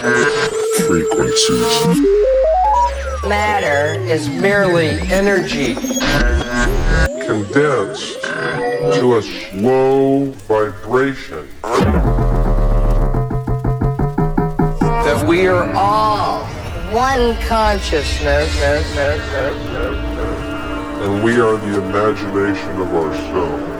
Frequencies. Matter is merely energy. Condensed to a slow vibration. That we are all one consciousness. And we are the imagination of ourselves.